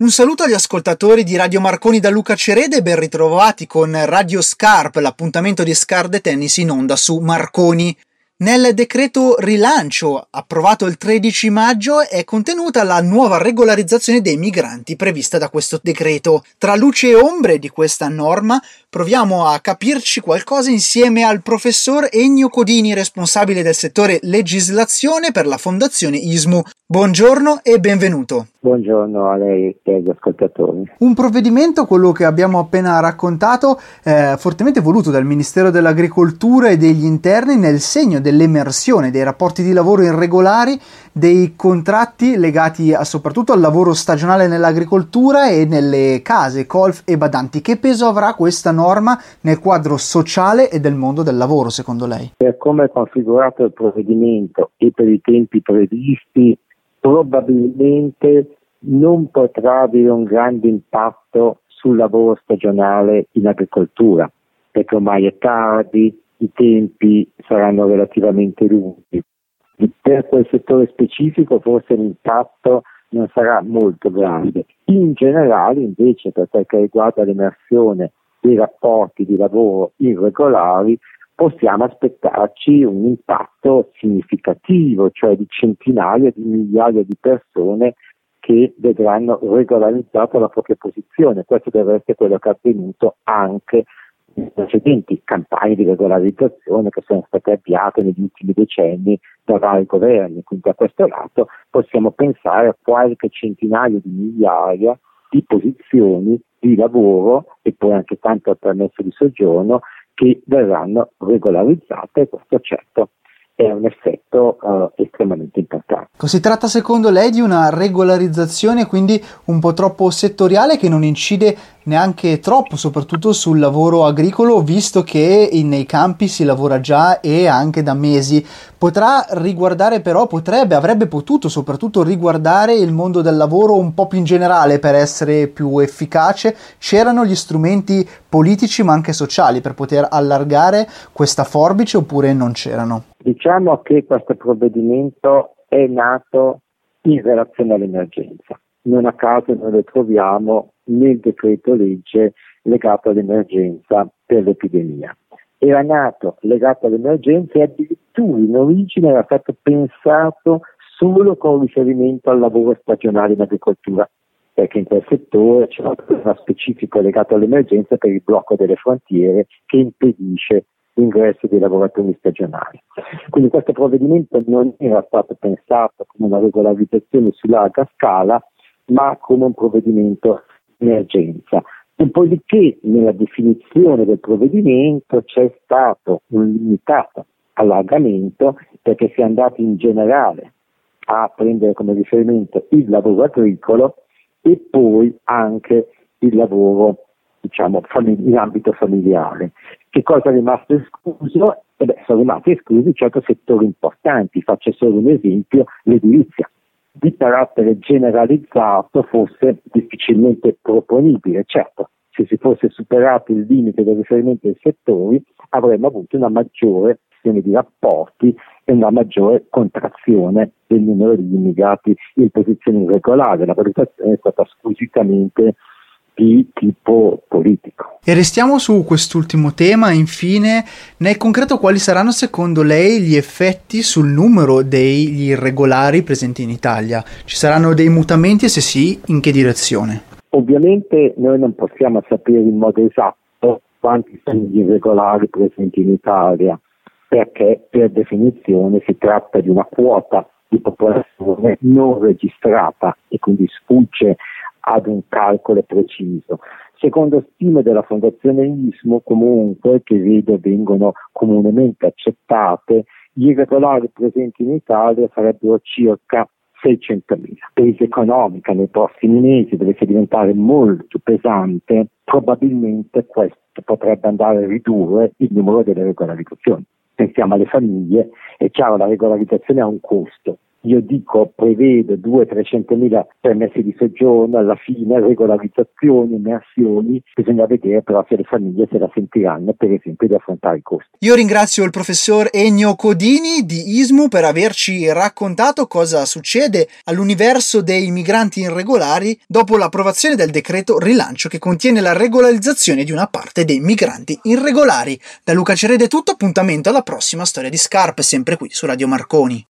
Un saluto agli ascoltatori di Radio Marconi da Luca Cerede e ben ritrovati con Radio Scarp, l'appuntamento di Scar Tennis in onda su Marconi. Nel decreto rilancio approvato il 13 maggio è contenuta la nuova regolarizzazione dei migranti prevista da questo decreto. Tra luce e ombre di questa norma proviamo a capirci qualcosa insieme al professor Ennio Codini, responsabile del settore legislazione per la Fondazione ISMU. Buongiorno e benvenuto. Buongiorno a lei e agli ascoltatori. Un provvedimento, quello che abbiamo appena raccontato, eh, fortemente voluto dal Ministero dell'Agricoltura e degli Interni nel segno dell'emersione dei rapporti di lavoro irregolari, dei contratti legati a, soprattutto al lavoro stagionale nell'agricoltura e nelle case, colf e badanti. Che peso avrà questa norma nel quadro sociale e del mondo del lavoro, secondo lei? Per come è configurato il provvedimento e per i tempi previsti, probabilmente non potrà avere un grande impatto sul lavoro stagionale in agricoltura, perché ormai è tardi, i tempi saranno relativamente lunghi. Per quel settore specifico forse l'impatto non sarà molto grande. In generale, invece, per quel che riguarda l'emersione dei rapporti di lavoro irregolari, possiamo aspettarci un impatto significativo, cioè di centinaia di migliaia di persone che vedranno regolarizzata la propria posizione. Questo deve essere quello che è avvenuto anche in precedenti campagne di regolarizzazione che sono state avviate negli ultimi decenni da vari governi. Quindi a questo lato possiamo pensare a qualche centinaio di migliaia di posizioni di lavoro e poi anche tanto al permesso di soggiorno che verranno regolarizzate e questo certo è un effetto uh, estremamente importante. Si tratta secondo lei di una regolarizzazione quindi un po' troppo settoriale che non incide neanche troppo, soprattutto sul lavoro agricolo, visto che nei campi si lavora già e anche da mesi. Potrà riguardare però, potrebbe, avrebbe potuto soprattutto riguardare il mondo del lavoro un po' più in generale per essere più efficace. C'erano gli strumenti politici ma anche sociali per poter allargare questa forbice oppure non c'erano? Diciamo che questo provvedimento è nato in relazione all'emergenza. Non a caso noi lo troviamo nel decreto legge legato all'emergenza per l'epidemia. Era nato legato all'emergenza e addirittura in origine era stato pensato solo con riferimento al lavoro stagionale in agricoltura, perché in quel settore c'è una specifico legato all'emergenza per il blocco delle frontiere che impedisce l'ingresso dei lavoratori stagionali. Quindi questo provvedimento non era stato pensato come una regolarizzazione su larga scala, ma come un provvedimento emergenza. Dopodiché nella definizione del provvedimento c'è stato un limitato allargamento perché si è andato in generale a prendere come riferimento il lavoro agricolo e poi anche il lavoro diciamo, in ambito familiare. Che cosa è rimasto escluso? Eh beh, sono rimasti esclusi certi settori importanti, faccio solo un esempio, l'edilizia di carattere generalizzato fosse difficilmente proponibile. Certo, se si fosse superato il limite del riferimento ai settori avremmo avuto una maggiore questione di rapporti e una maggiore contrazione del numero di immigrati in posizione irregolare. La valutazione è stata squisitamente di tipo politico. E restiamo su quest'ultimo tema, infine, nel concreto quali saranno secondo lei gli effetti sul numero degli irregolari presenti in Italia? Ci saranno dei mutamenti e se sì, in che direzione? Ovviamente noi non possiamo sapere in modo esatto quanti sono gli irregolari presenti in Italia, perché per definizione si tratta di una quota di popolazione non registrata e quindi sfugge ad un calcolo preciso. Secondo stime della Fondazione ISMO, comunque, che vedo vengono comunemente accettate, gli irregolari presenti in Italia sarebbero circa 600.000. Crisi economica nei prossimi mesi dovesse diventare molto pesante, probabilmente questo potrebbe andare a ridurre il numero delle regolarizzazioni. Pensiamo alle famiglie, è chiaro la regolarizzazione ha un costo, io dico prevedo 200-300 mila permessi di soggiorno, alla fine regolarizzazioni, immersioni, bisogna vedere però se le famiglie se la sentiranno per esempio di affrontare i costi. Io ringrazio il professor Ennio Codini di ISMU per averci raccontato cosa succede all'universo dei migranti irregolari dopo l'approvazione del decreto rilancio che contiene la regolarizzazione di una parte dei migranti irregolari. Da Luca Cerede è tutto, appuntamento alla prossima storia di Scarpe, sempre qui su Radio Marconi.